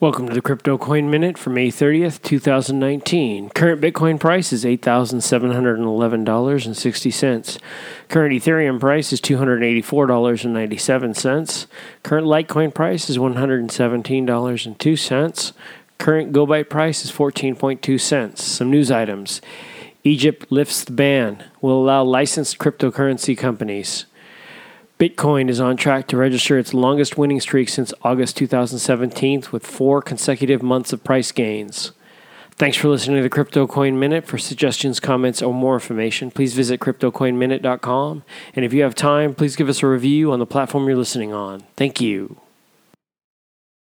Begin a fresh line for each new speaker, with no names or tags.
Welcome to the Crypto Coin Minute for May 30th, 2019. Current Bitcoin price is $8,711.60. Current Ethereum price is $284.97. Current Litecoin price is $117.02. Current GoByte price is 14.2 cents. Some news items. Egypt lifts the ban, will allow licensed cryptocurrency companies. Bitcoin is on track to register its longest winning streak since August 2017 with four consecutive months of price gains. Thanks for listening to the Crypto Coin Minute. For suggestions, comments, or more information, please visit CryptoCoinMinute.com. And if you have time, please give us a review on the platform you're listening on. Thank you.